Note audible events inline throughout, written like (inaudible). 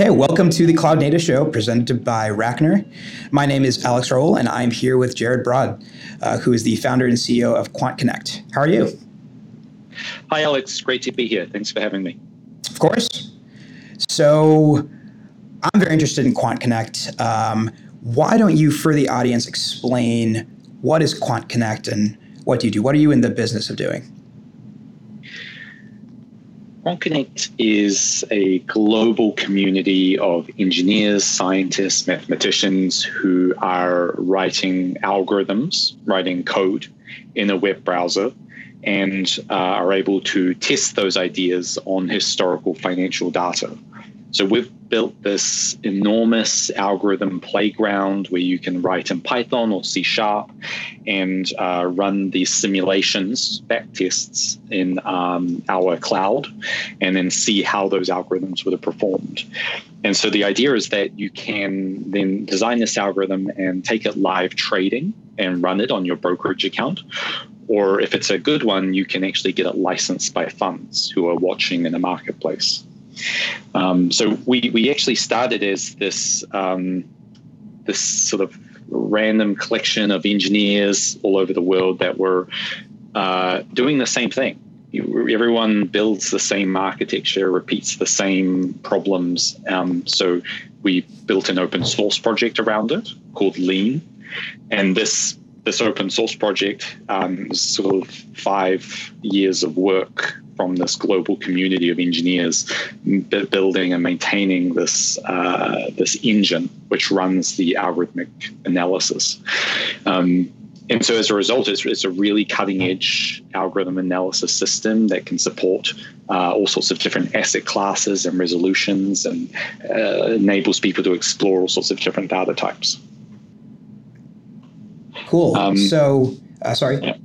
Okay, welcome to the Cloud Native Show presented by Rackner. My name is Alex Roll, and I'm here with Jared Broad, uh, who is the founder and CEO of QuantConnect. How are you? Hi, Alex. Great to be here. Thanks for having me. Of course. So, I'm very interested in QuantConnect. Um, why don't you, for the audience, explain what is QuantConnect and what do you do? What are you in the business of doing? QuantConnect is a global community of engineers, scientists, mathematicians who are writing algorithms, writing code in a web browser, and uh, are able to test those ideas on historical financial data. So we've built this enormous algorithm playground where you can write in Python or C Sharp and uh, run these simulations, back tests in um, our cloud, and then see how those algorithms would have performed. And so the idea is that you can then design this algorithm and take it live trading and run it on your brokerage account. Or if it's a good one, you can actually get it licensed by funds who are watching in a marketplace. Um, so we we actually started as this um, this sort of random collection of engineers all over the world that were uh, doing the same thing. Everyone builds the same architecture, repeats the same problems. Um, so we built an open source project around it called Lean, and this this open source project um, sort of five years of work from this global community of engineers building and maintaining this uh, this engine which runs the algorithmic analysis. Um, and so as a result, it's, it's, a really cutting edge algorithm analysis system that can support uh, all sorts of different asset classes and resolutions and uh, enables people to explore all sorts of different data types. Cool. Um, so, uh, sorry. Yeah.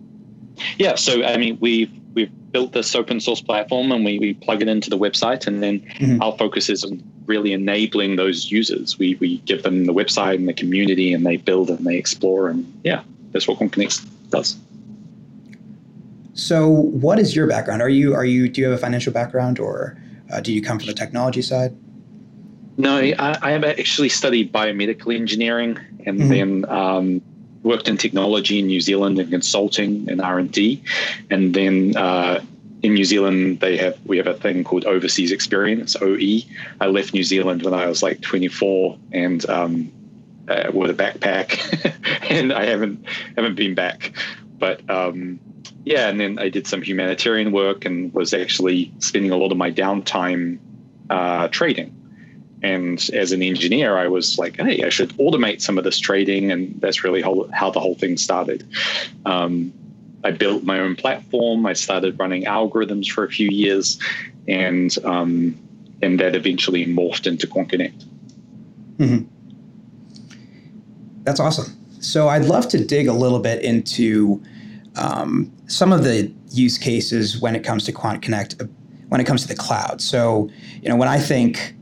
yeah. So, I mean, we've we've built this open source platform and we, we plug it into the website and then mm-hmm. our focus is on really enabling those users we, we give them the website and the community and they build and they explore and yeah that's what QuantConnect does so what is your background are you are you do you have a financial background or uh, do you come from the technology side no i, I have actually studied biomedical engineering and mm-hmm. then um, worked in technology in New Zealand and consulting and R and D, and then uh, in New Zealand they have we have a thing called overseas experience OE. I left New Zealand when I was like 24 and um, uh, with a backpack, (laughs) and I haven't haven't been back. But um, yeah, and then I did some humanitarian work and was actually spending a lot of my downtime uh, trading and as an engineer, I was like, hey, I should automate some of this trading. And that's really how, the whole thing started. Um, I built my own platform. I started running algorithms for a few years, and um, and that eventually morphed into QuantConnect. Mm-hmm. That's awesome. So I'd love to dig a little bit into um, some of the use cases when it comes to QuantConnect, uh, when it comes to the cloud. So you know, when I think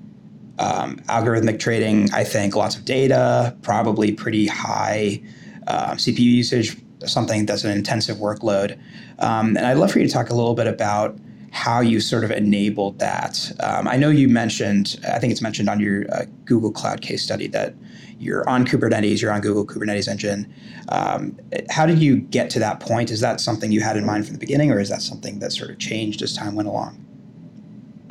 um, algorithmic trading, I think lots of data, probably pretty high uh, CPU usage, something that's an intensive workload. Um, and I'd love for you to talk a little bit about how you sort of enabled that. Um, I know you mentioned, I think it's mentioned on your uh, Google Cloud case study that you're on Kubernetes, you're on Google Kubernetes Engine. Um, how did you get to that point? Is that something you had in mind from the beginning, or is that something that sort of changed as time went along?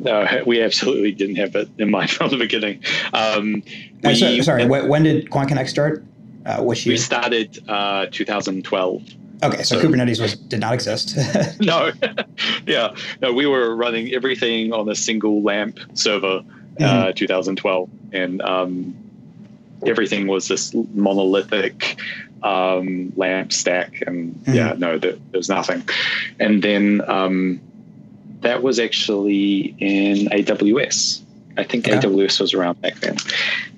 No, (laughs) we absolutely didn't have it in mind (laughs) from the beginning. Um, uh, we, so, sorry, when did QuantConnect start? Uh, which year? We started uh, 2012. Okay, so, so, Kubernetes was did not exist. (laughs) no, yeah, no, we were running everything on a single LAMP server, uh, mm-hmm. 2012, and um, everything was this monolithic um, LAMP stack, and mm-hmm. yeah, no, there, there, was nothing. And then um, that was actually in AWS. I think. AWS was around back then.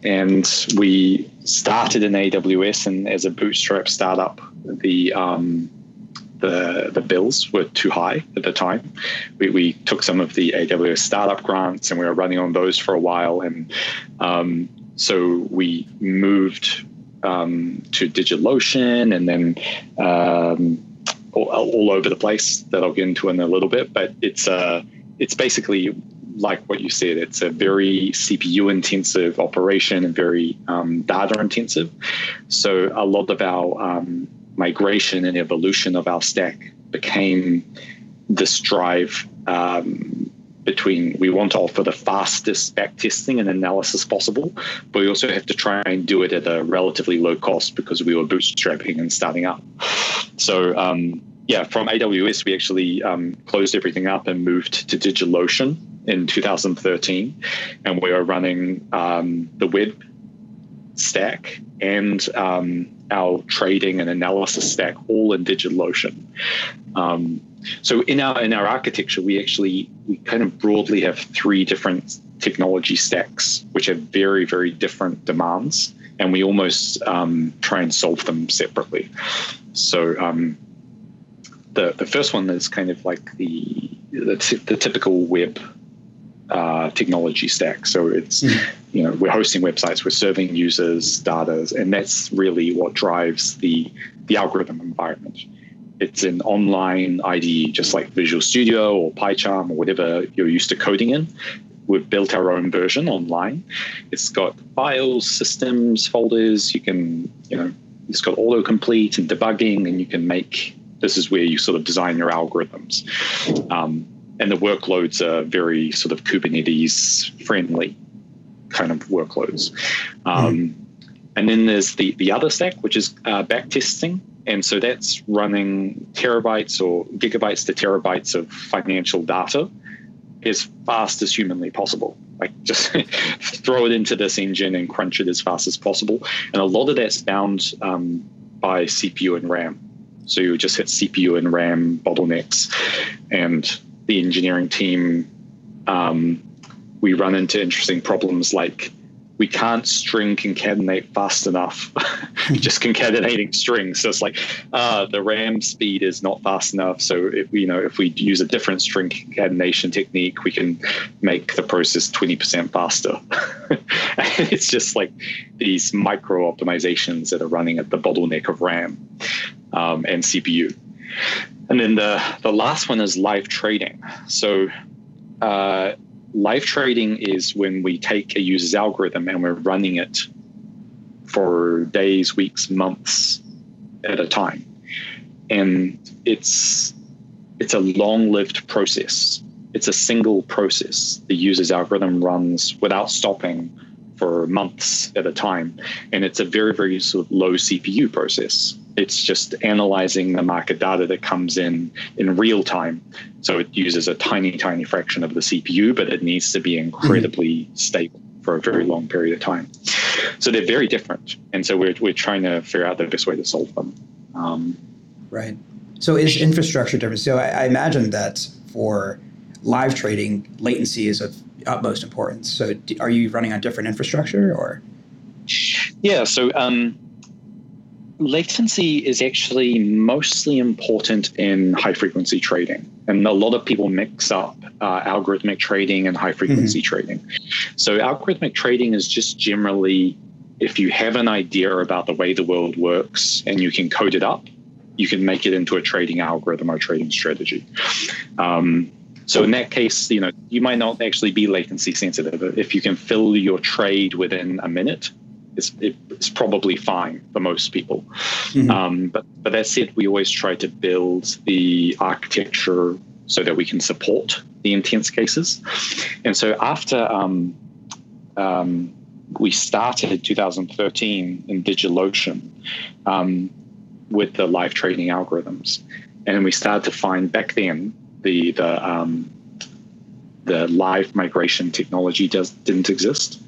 And we started in AWS, and as a bootstrap startup, the um, the the bills were too high at the time. We, we took some of the AWS startup grants, and we were running on those for a while. And um, so we moved um, to DigitalOcean, and then um, all, all, over the place that I'll get into in a little bit. But it's uh, it's basically like what you said, it's a very CPU intensive operation and very um, data intensive. So a lot of our um, migration and evolution of our stack became this drive um, between we want to offer the fastest back testing and analysis possible, but we also have to try and do it at a relatively low cost because we were bootstrapping and starting up. So um, yeah, from AWS, we actually um, closed everything up and moved to DigitalOcean in 2013, and we are running um, the web stack and um, our trading and analysis stack all in DigitalOcean. Um, so in our in our architecture, we actually we kind of broadly have three different technology stacks, which have very very different demands, and we almost um, try and solve them separately. So um, the the first one is kind of like the the, t- the typical web uh, technology stack. So it's mm-hmm. you know we're hosting websites, we're serving users data, and that's really what drives the the algorithm environment. It's an online IDE, just like Visual Studio or PyCharm or whatever you're used to coding in. We've built our own version online. It's got files, systems, folders. You can, you know, it's got autocomplete and debugging, and you can make this is where you sort of design your algorithms. Um, and the workloads are very sort of Kubernetes friendly kind of workloads. Um, mm. And then there's the, the other stack, which is uh, back testing. And so that's running terabytes or gigabytes to terabytes of financial data as fast as humanly possible. Like just (laughs) throw it into this engine and crunch it as fast as possible. And a lot of that's bound um, by CPU and RAM. So you just hit CPU and RAM bottlenecks, and the engineering team, um, we run into interesting problems like we can't string concatenate fast enough. (laughs) just concatenating strings. So it's like uh, the RAM speed is not fast enough. So if you know if we use a different string concatenation technique, we can make the process twenty percent faster. (laughs) it's just like these micro optimizations that are running at the bottleneck of RAM um, and CPU. And then the, the last one is live trading. So, uh, live trading is when we take a user's algorithm and we're running it for days, weeks, months at a time. And it's it's a long-lived process. It's a single process. The user's algorithm runs without stopping for months at a time. And it's a very, very sort of low CPU process. It's just analyzing the market data that comes in in real time. So it uses a tiny, tiny fraction of the CPU, but it needs to be incredibly mm-hmm. stable for a very long period of time. So they're very different. And so we're, we're trying to figure out the best way to solve them. Um, right. So is infrastructure different? So I, I imagine that for live trading, latency is of utmost importance. So, are you running on different infrastructure or? Yeah, so um, latency is actually mostly important in high frequency trading. And a lot of people mix up uh, algorithmic trading and high frequency mm-hmm. trading. So, algorithmic trading is just generally if you have an idea about the way the world works and you can code it up, you can make it into a trading algorithm or trading strategy. Um, so in that case, you know, you might not actually be latency sensitive. If you can fill your trade within a minute, it's, it's probably fine for most people. Mm-hmm. Um, but but that said, we always try to build the architecture so that we can support the intense cases. And so after um, um, we started 2013 in DigitalOcean um, with the live trading algorithms, and we started to find back then the the um, the live migration technology does didn't exist.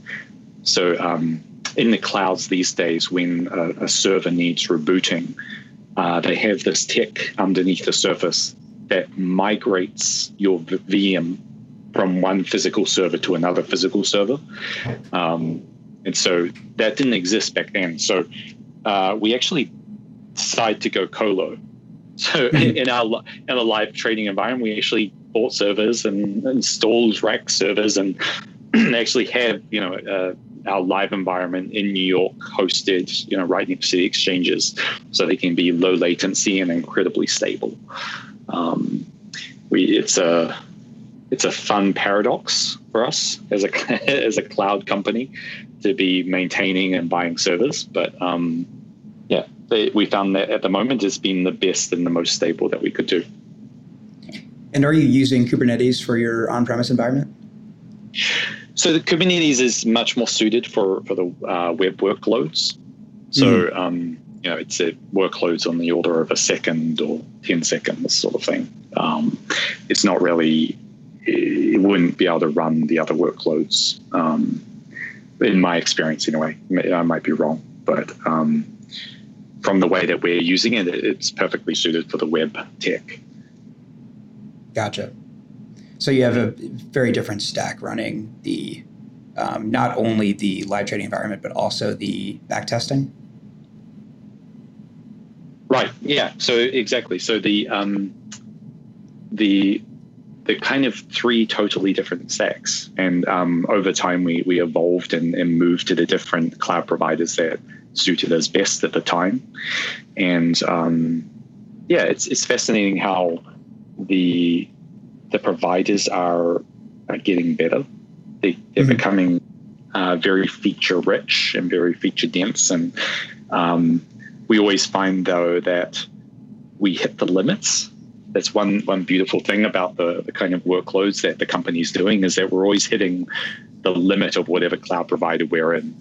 So um, in the clouds these days, when a, a server needs rebooting, uh, they have this tech underneath the surface that migrates your VM from one physical server to another physical server. Um, and so that didn't exist back then. So uh, we actually decided to go colo (laughs) so in our in a live trading environment, we actually bought servers and installed rack servers and (clears throat) actually have you know uh, our live environment in New York hosted, you know, right next to the exchanges, so they can be low latency and incredibly stable. Um, we it's a it's a fun paradox for us as a (laughs) as a cloud company to be maintaining and buying servers. But um, yeah, they, we found that at the moment it's been the best and the most stable that we could do. And are you using Kubernetes for your on-premise environment? So the Kubernetes is much more suited for for the uh, web workloads. So mm. um, you know, it's a workloads on the order of a second or 10 seconds sort of thing. Um, it's not really it wouldn't be able to run the other workloads. Um, in my experience, anyway, I might be wrong, but um, from the way that we're using it, it's perfectly suited for the web tech. Gotcha. So you have a very different stack running the um, not only the live trading environment, but also the backtesting. Right. Yeah. So exactly. So the um, the the kind of three totally different stacks. And um, over time, we, we evolved and, and moved to the different cloud providers that suited us best at the time. And um, yeah, it's, it's fascinating how the the providers are, are getting better. They, they're mm-hmm. becoming uh, very feature rich and very feature dense. And um, we always find, though, that we hit the limits that's one one beautiful thing about the, the kind of workloads that the company is doing is that we're always hitting the limit of whatever cloud provider we're in.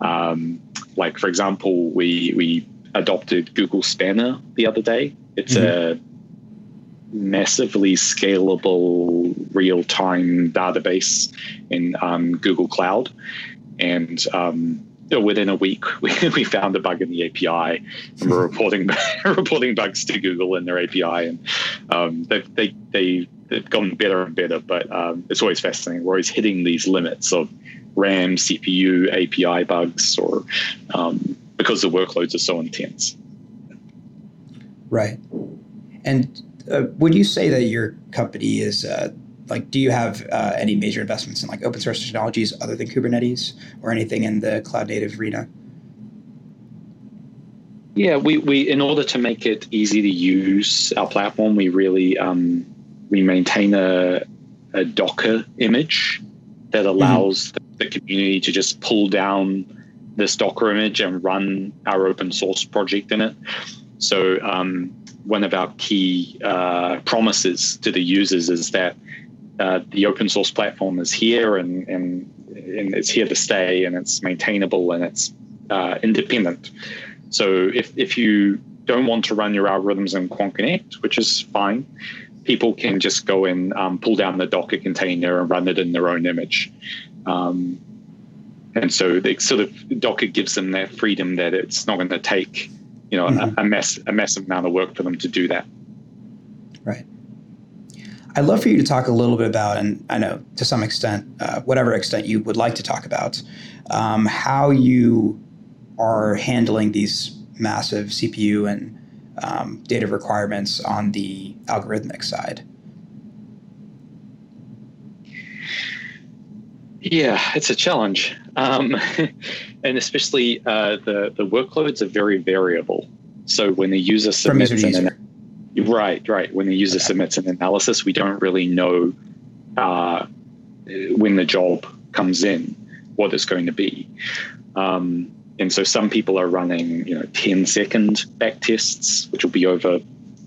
Um, like for example, we we adopted Google Spanner the other day. It's mm-hmm. a massively scalable real-time database in um, Google Cloud, and um, within a week, (laughs) we, we found a bug in the API, and we're (laughs) reporting (laughs) reporting bugs to Google in their API, and um, they they they they've gotten better and better. But um, it's always fascinating. We're always hitting these limits of RAM, CPU, API bugs, or um, because the workloads are so intense. Right, and uh, would you say that your company is uh, like do you have uh, any major investments in like open source technologies other than kubernetes or anything in the cloud native arena yeah we, we in order to make it easy to use our platform we really um, we maintain a, a docker image that allows mm-hmm. the, community to just pull down this docker image and run our open source project in it so um, one of our key uh, promises to the users is that uh, the open source platform is here and, and, and it's here to stay and it's maintainable and it's uh, independent. So if, if you don't want to run your algorithms in QuantConnect, which is fine, people can just go and um, pull down the Docker container and run it in their own image. Um, and so they sort of Docker gives them that freedom that it's not going to take, you know, mm-hmm. a, a mess a massive amount of work for them to do that. Right. I'd love for you to talk a little bit about, and I know to some extent, uh, whatever extent you would like to talk about, um, how you are handling these massive CPU and um, data requirements on the algorithmic side. Yeah, it's a challenge, um, (laughs) and especially uh, the the workloads are very variable. So when the user submits an, Right, right. When the user okay. submits an analysis, we don't really know uh, when the job comes in what it's going to be. Um, and so some people are running, you know, 10 second back tests, which will be over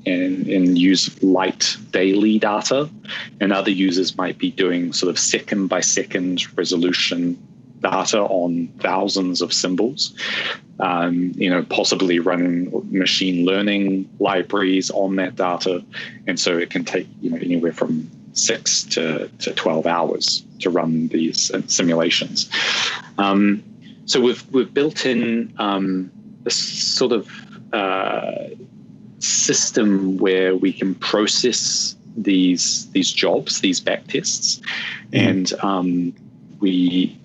and, and use light daily data. And other users might be doing sort of second by second resolution data on thousands of symbols. Um, you know, possibly running machine learning libraries on that data, and so it can take you know anywhere from six to, to 12 hours to run these simulations. Um, so we've we've built in um, a sort of uh, system where we can process these these jobs, these back tests, mm. and um, we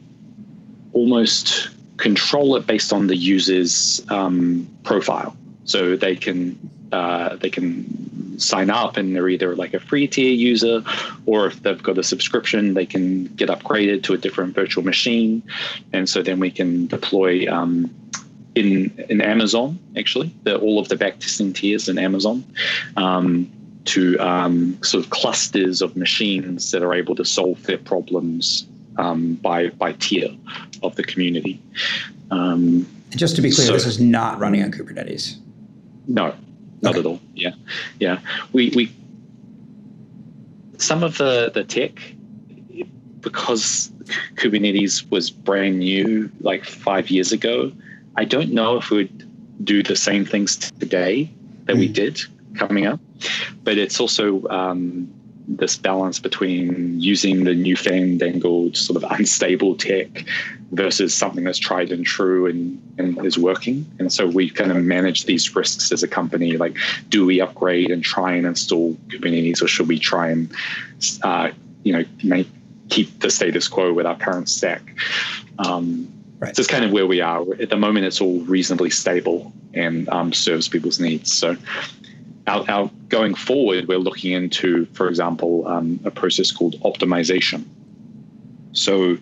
almost control it based on the user's um, profile. So they can uh, they can sign up and they're either like a free tier user or if they've got a subscription they can get upgraded to a different virtual machine and so then we can deploy um, in in amazon actually the, all of the backtesting tiers in amazon um, to um, sort of clusters of machines that are able to solve their problems um, by by tier of the community. Um, just to be clear, so, this is not running on Kubernetes. No, not okay. at all. Yeah, yeah. We we some of the the tech because Kubernetes was brand new like five years ago. I don't know if we'd do the same things today that mm. we hmm. did coming up, but it's also um, this balance between using the newfangled sort of unstable tech versus something that's tried and true and, and is working. And so we kind of manage these risks as a company. Like, do we upgrade and try and install Kubernetes, or should we try and, uh, you know, make keep the status quo with our current stack? Um, right. So it's kind of where we are at the moment. It's all reasonably stable and um, serves people's needs. So our, our, going forward, we're looking into, for example, um, a process called optimization. So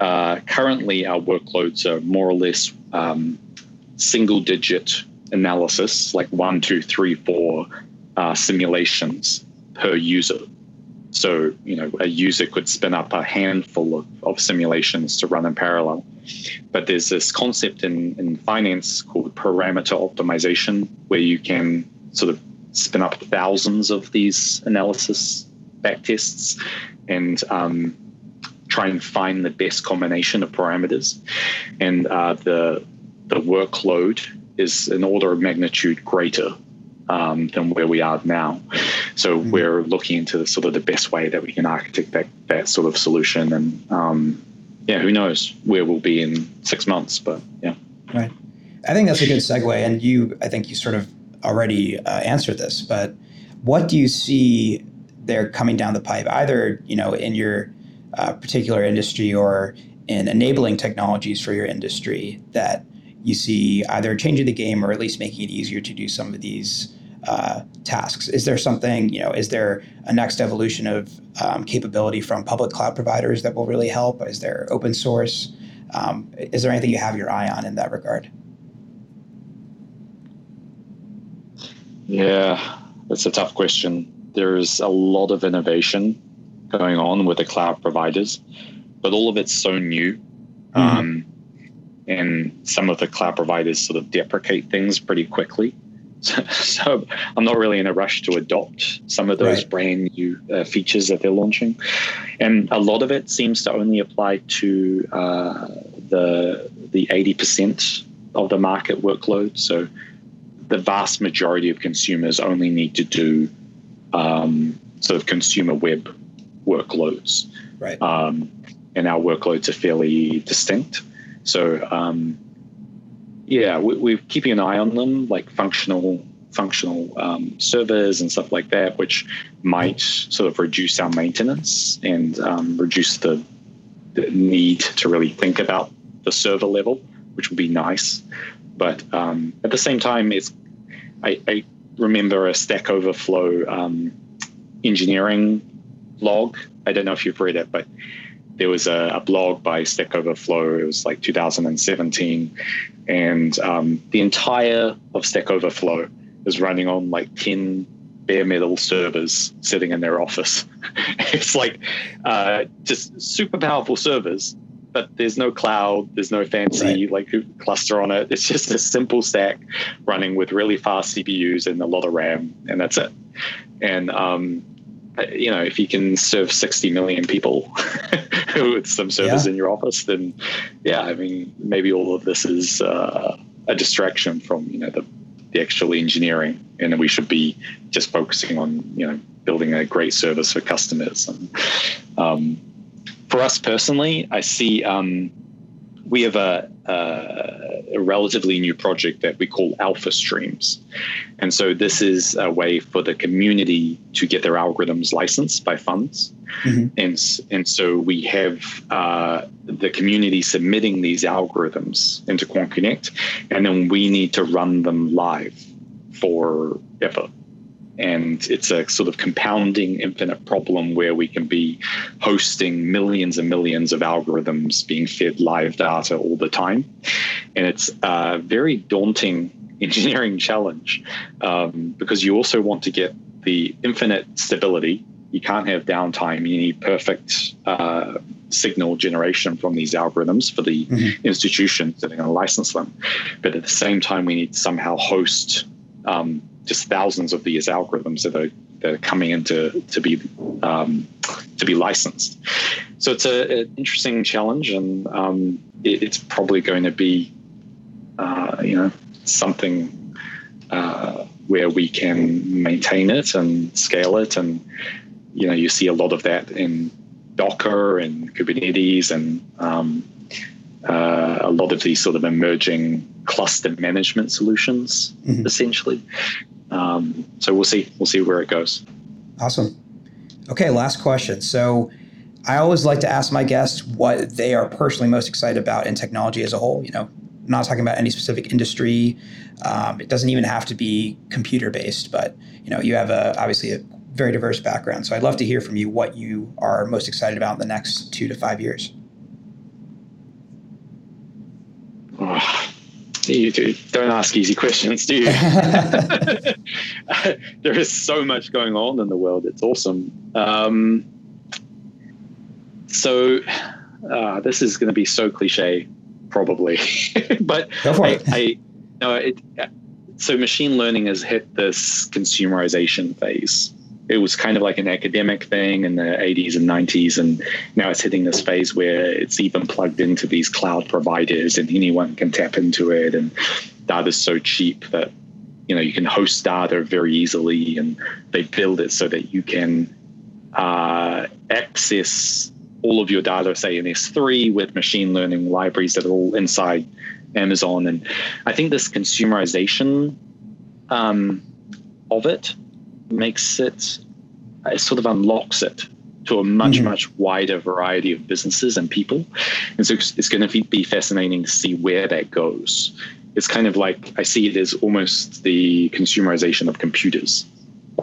uh, currently, our workloads are more or less um, single digit analysis, like one, two, three, four uh, simulations per user. So, you know, a user could spin up a handful of, of simulations to run in parallel. But there's this concept in, in finance called parameter optimization, where you can sort of spin up thousands of these analysis backtests and um, try and find the best combination of parameters. And uh, the the workload is an order of magnitude greater um, than where we are now. So mm-hmm. we're looking into the, sort of the best way that we can architect that, that sort of solution. And um, yeah, who knows where we'll be in six months, but yeah. Right. I think that's a good segue. And you, I think you sort of already uh, answered this, but what do you see there coming down the pipe, either, you know, in your uh, particular industry or in enabling technologies for your industry that you see either changing the game or at least making it easier to do some of these uh, tasks? Is there something, you know, is there a next evolution of um, capability from public cloud providers that will really help? Is there open source? Um, is there anything you have your eye on in that regard? Yeah, that's a tough question. There's a lot of innovation going on with the cloud providers, but all of it's so new. Mm-hmm. Um, and some of the cloud providers sort of deprecate things pretty quickly. (laughs) So, so, I'm not really in a rush to adopt some of those right. brand new uh, features that they're launching, and a lot of it seems to only apply to uh, the the 80% of the market workload. So the vast majority of consumers only need to do um, sort of consumer web workloads. Right. Um, and our workloads are fairly distinct. So, um, yeah, we, are keeping an eye on them, like functional functional um, servers and stuff like that, which might sort of reduce our maintenance and um, reduce the, the, need to really think about the server level, which would be nice. But um, at the same time, it's I, I remember a Stack Overflow um, engineering blog. I don't know if you've read it, but there was a, a, blog by Stack Overflow. It was like 2017, and um, the entire of Stack Overflow is running on like 10 bare metal servers sitting in their office. (laughs) it's like uh, just super powerful servers but there's no cloud, there's no fancy right. like cluster on it. It's just a simple stack running with really fast CPUs and a lot of RAM, and that's it. And um, you know, if you can serve 60 million people (laughs) with some servers yeah. in your office, then yeah, I mean, maybe all of this is uh, a distraction from you know the the actual engineering, and we should be just focusing on you know building a great service for customers and um, for us personally, I see um, we have a, a, a, relatively new project that we call Alpha Streams. And so this is a way for the community to get their algorithms licensed by funds. Mm-hmm. And, and so we have uh, the community submitting these algorithms into QuantConnect, and then we need to run them live for ever and it's a sort of compounding infinite problem where we can be hosting millions and millions of algorithms being fed live data all the time and it's a very daunting (laughs) engineering challenge um, because you also want to get the infinite stability. You can't have downtime. You need perfect uh, signal generation from these algorithms for the mm-hmm. institutions that are going to license them. But at the same time, we need to somehow host um, just thousands of these algorithms that are that are coming into to be um, to be licensed. So it's a, an interesting challenge, and um, it, it's probably going to be uh, you know something uh, where we can maintain it and scale it, and you know you see a lot of that in Docker and Kubernetes and um, uh, a lot of these sort of emerging cluster management solutions, mm-hmm. essentially. Um, so we'll see. We'll see where it goes. Awesome. Okay, last question. So I always like to ask my guests what they are personally most excited about in technology as a whole. You know, I'm not talking about any specific industry. Um, it doesn't even have to be computer based, but you know, you have a obviously a very diverse background. So I'd love to hear from you what you are most excited about in the next two to five years. You do. Don't ask easy questions, do you? (laughs) (laughs) there is so much going on in the world. It's awesome. Um, so uh, this is going to be so cliche, probably, (laughs) but I, I, no, it, so machine learning has hit this consumerization phase it was kind of like an academic thing in the 80s and 90s and now it's hitting this phase where it's even plugged into these cloud providers and anyone can tap into it. And data is so cheap that you know you can host data very easily and they build it so that you can uh, access all of your data say in s3 with machine learning libraries that are all inside amazon. And i think this consumerization um, of it makes it, it sort of unlocks it to a much, mm-hmm. much wider variety of businesses and people. And so it's going to be fascinating to see where that goes. It's kind of like I see it as almost the consumerization of computers.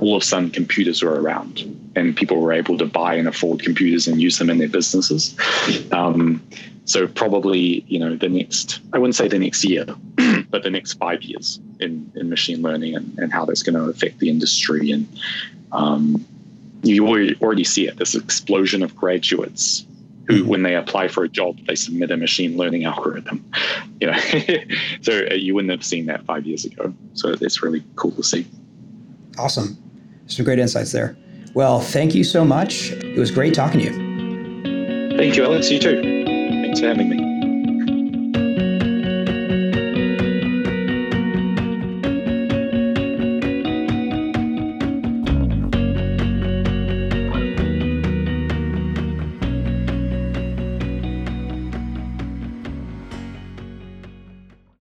All of a sudden, computers were around, and people were able to buy and afford computers and use them in their businesses. Um, so probably, you know, the next, I wouldn't say the next year, (clears throat) but the next five years in, in machine learning and, and how that's going to affect the industry. And um, you already see it, this explosion of graduates who, when they apply for a job, they submit a machine learning algorithm. (laughs) You know, (laughs) so uh, you wouldn't have seen that five years ago. So it's really cool to see. Awesome. Some great insights there. Well, thank you so much. It was great talking to you. Thank you, Alex. You too. Thanks for having me.